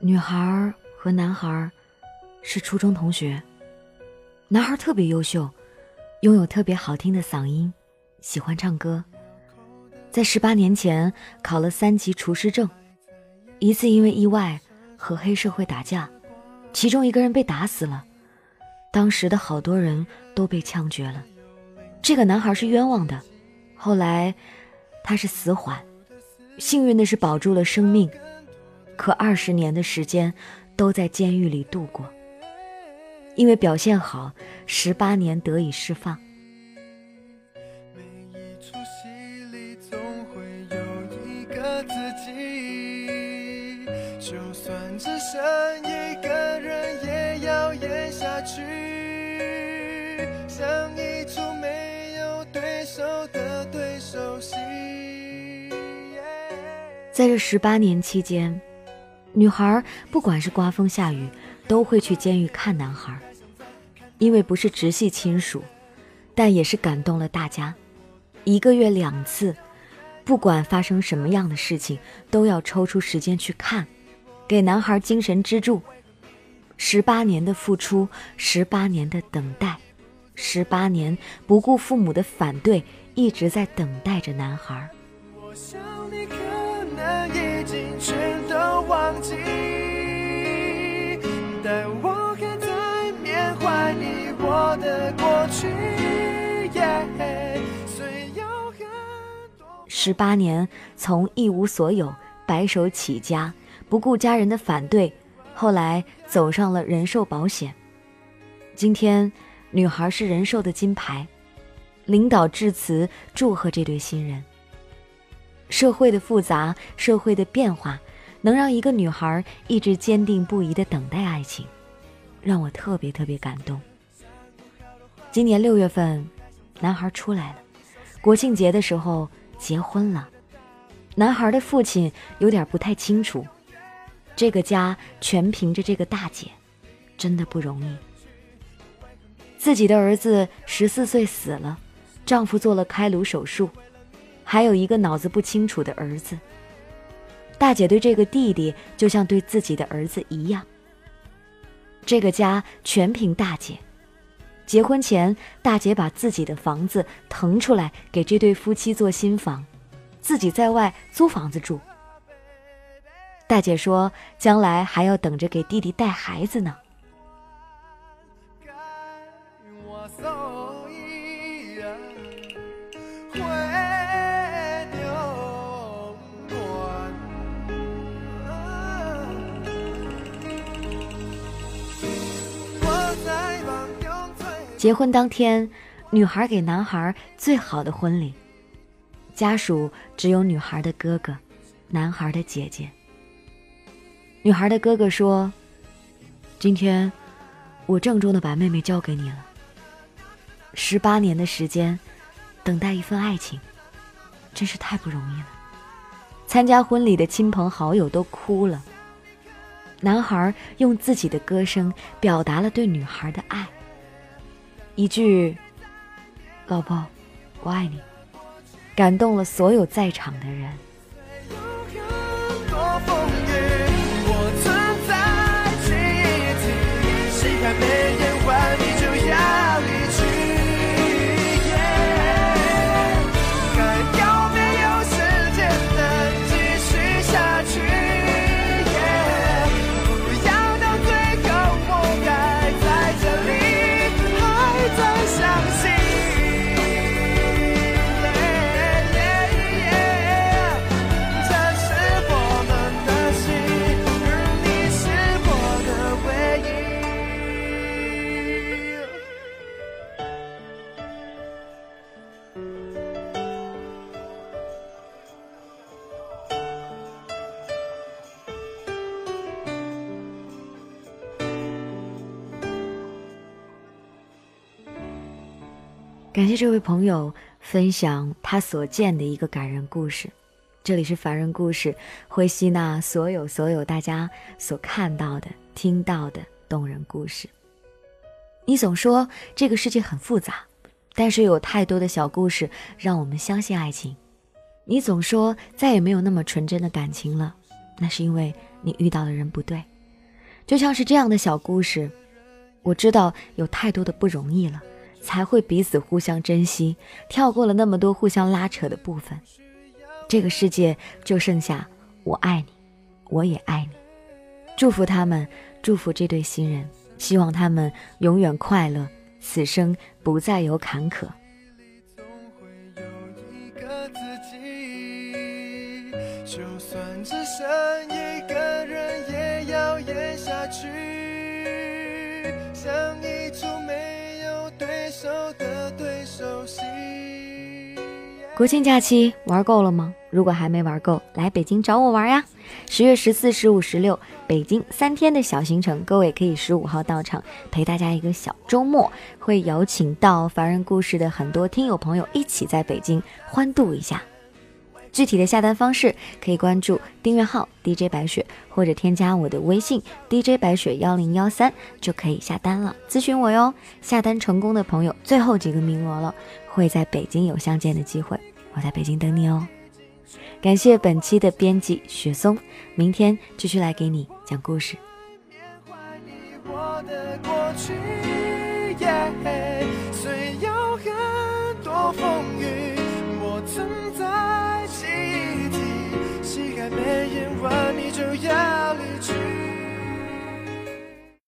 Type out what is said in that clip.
女孩和男孩是初中同学，男孩特别优秀，拥有特别好听的嗓音，喜欢唱歌。在十八年前考了三级厨师证，一次因为意外和黑社会打架，其中一个人被打死了，当时的好多人都被枪决了，这个男孩是冤枉的，后来他是死缓，幸运的是保住了生命。可二十年的时间都在监狱里度过，因为表现好，十八年得以释放。在这十八年期间。女孩不管是刮风下雨，都会去监狱看男孩，因为不是直系亲属，但也是感动了大家。一个月两次，不管发生什么样的事情，都要抽出时间去看，给男孩精神支柱。十八年的付出，十八年的等待，十八年不顾父母的反对，一直在等待着男孩。我想你可能已经忘记，但我还在缅怀你我的过去。十八年，从一无所有，白手起家，不顾家人的反对，后来走上了人寿保险。今天，女孩是人寿的金牌，领导致辞祝贺这对新人。社会的复杂，社会的变化。能让一个女孩一直坚定不移的等待爱情，让我特别特别感动。今年六月份，男孩出来了，国庆节的时候结婚了。男孩的父亲有点不太清楚，这个家全凭着这个大姐，真的不容易。自己的儿子十四岁死了，丈夫做了开颅手术，还有一个脑子不清楚的儿子。大姐对这个弟弟就像对自己的儿子一样。这个家全凭大姐。结婚前，大姐把自己的房子腾出来给这对夫妻做新房，自己在外租房子住。大姐说，将来还要等着给弟弟带孩子呢。结婚当天，女孩给男孩最好的婚礼。家属只有女孩的哥哥，男孩的姐姐。女孩的哥哥说：“今天，我郑重的把妹妹交给你了。十八年的时间，等待一份爱情，真是太不容易了。”参加婚礼的亲朋好友都哭了。男孩用自己的歌声表达了对女孩的爱。一句“老婆，我爱你”，感动了所有在场的人。感谢这位朋友分享他所见的一个感人故事。这里是凡人故事，会吸纳所有所有大家所看到的、听到的动人故事。你总说这个世界很复杂，但是有太多的小故事让我们相信爱情。你总说再也没有那么纯真的感情了，那是因为你遇到的人不对。就像是这样的小故事，我知道有太多的不容易了，才会彼此互相珍惜，跳过了那么多互相拉扯的部分。这个世界就剩下我爱你，我也爱你。祝福他们，祝福这对新人，希望他们永远快乐，此生不再有坎坷。就算只剩一个人，也要演下去，手的对手戏。国庆假期玩够了吗？如果还没玩够，来北京找我玩呀！十月十四、十五、十六，北京三天的小行程，各位可以十五号到场，陪大家一个小周末，会有请到凡人故事的很多听友朋友一起在北京欢度一下。具体的下单方式可以关注订阅号 DJ 白雪，或者添加我的微信 DJ 白雪幺零幺三就可以下单了，咨询我哟。下单成功的朋友，最后几个名额了，会在北京有相见的机会，我在北京等你哦。感谢本期的编辑雪松，明天继续来给你讲故事。running.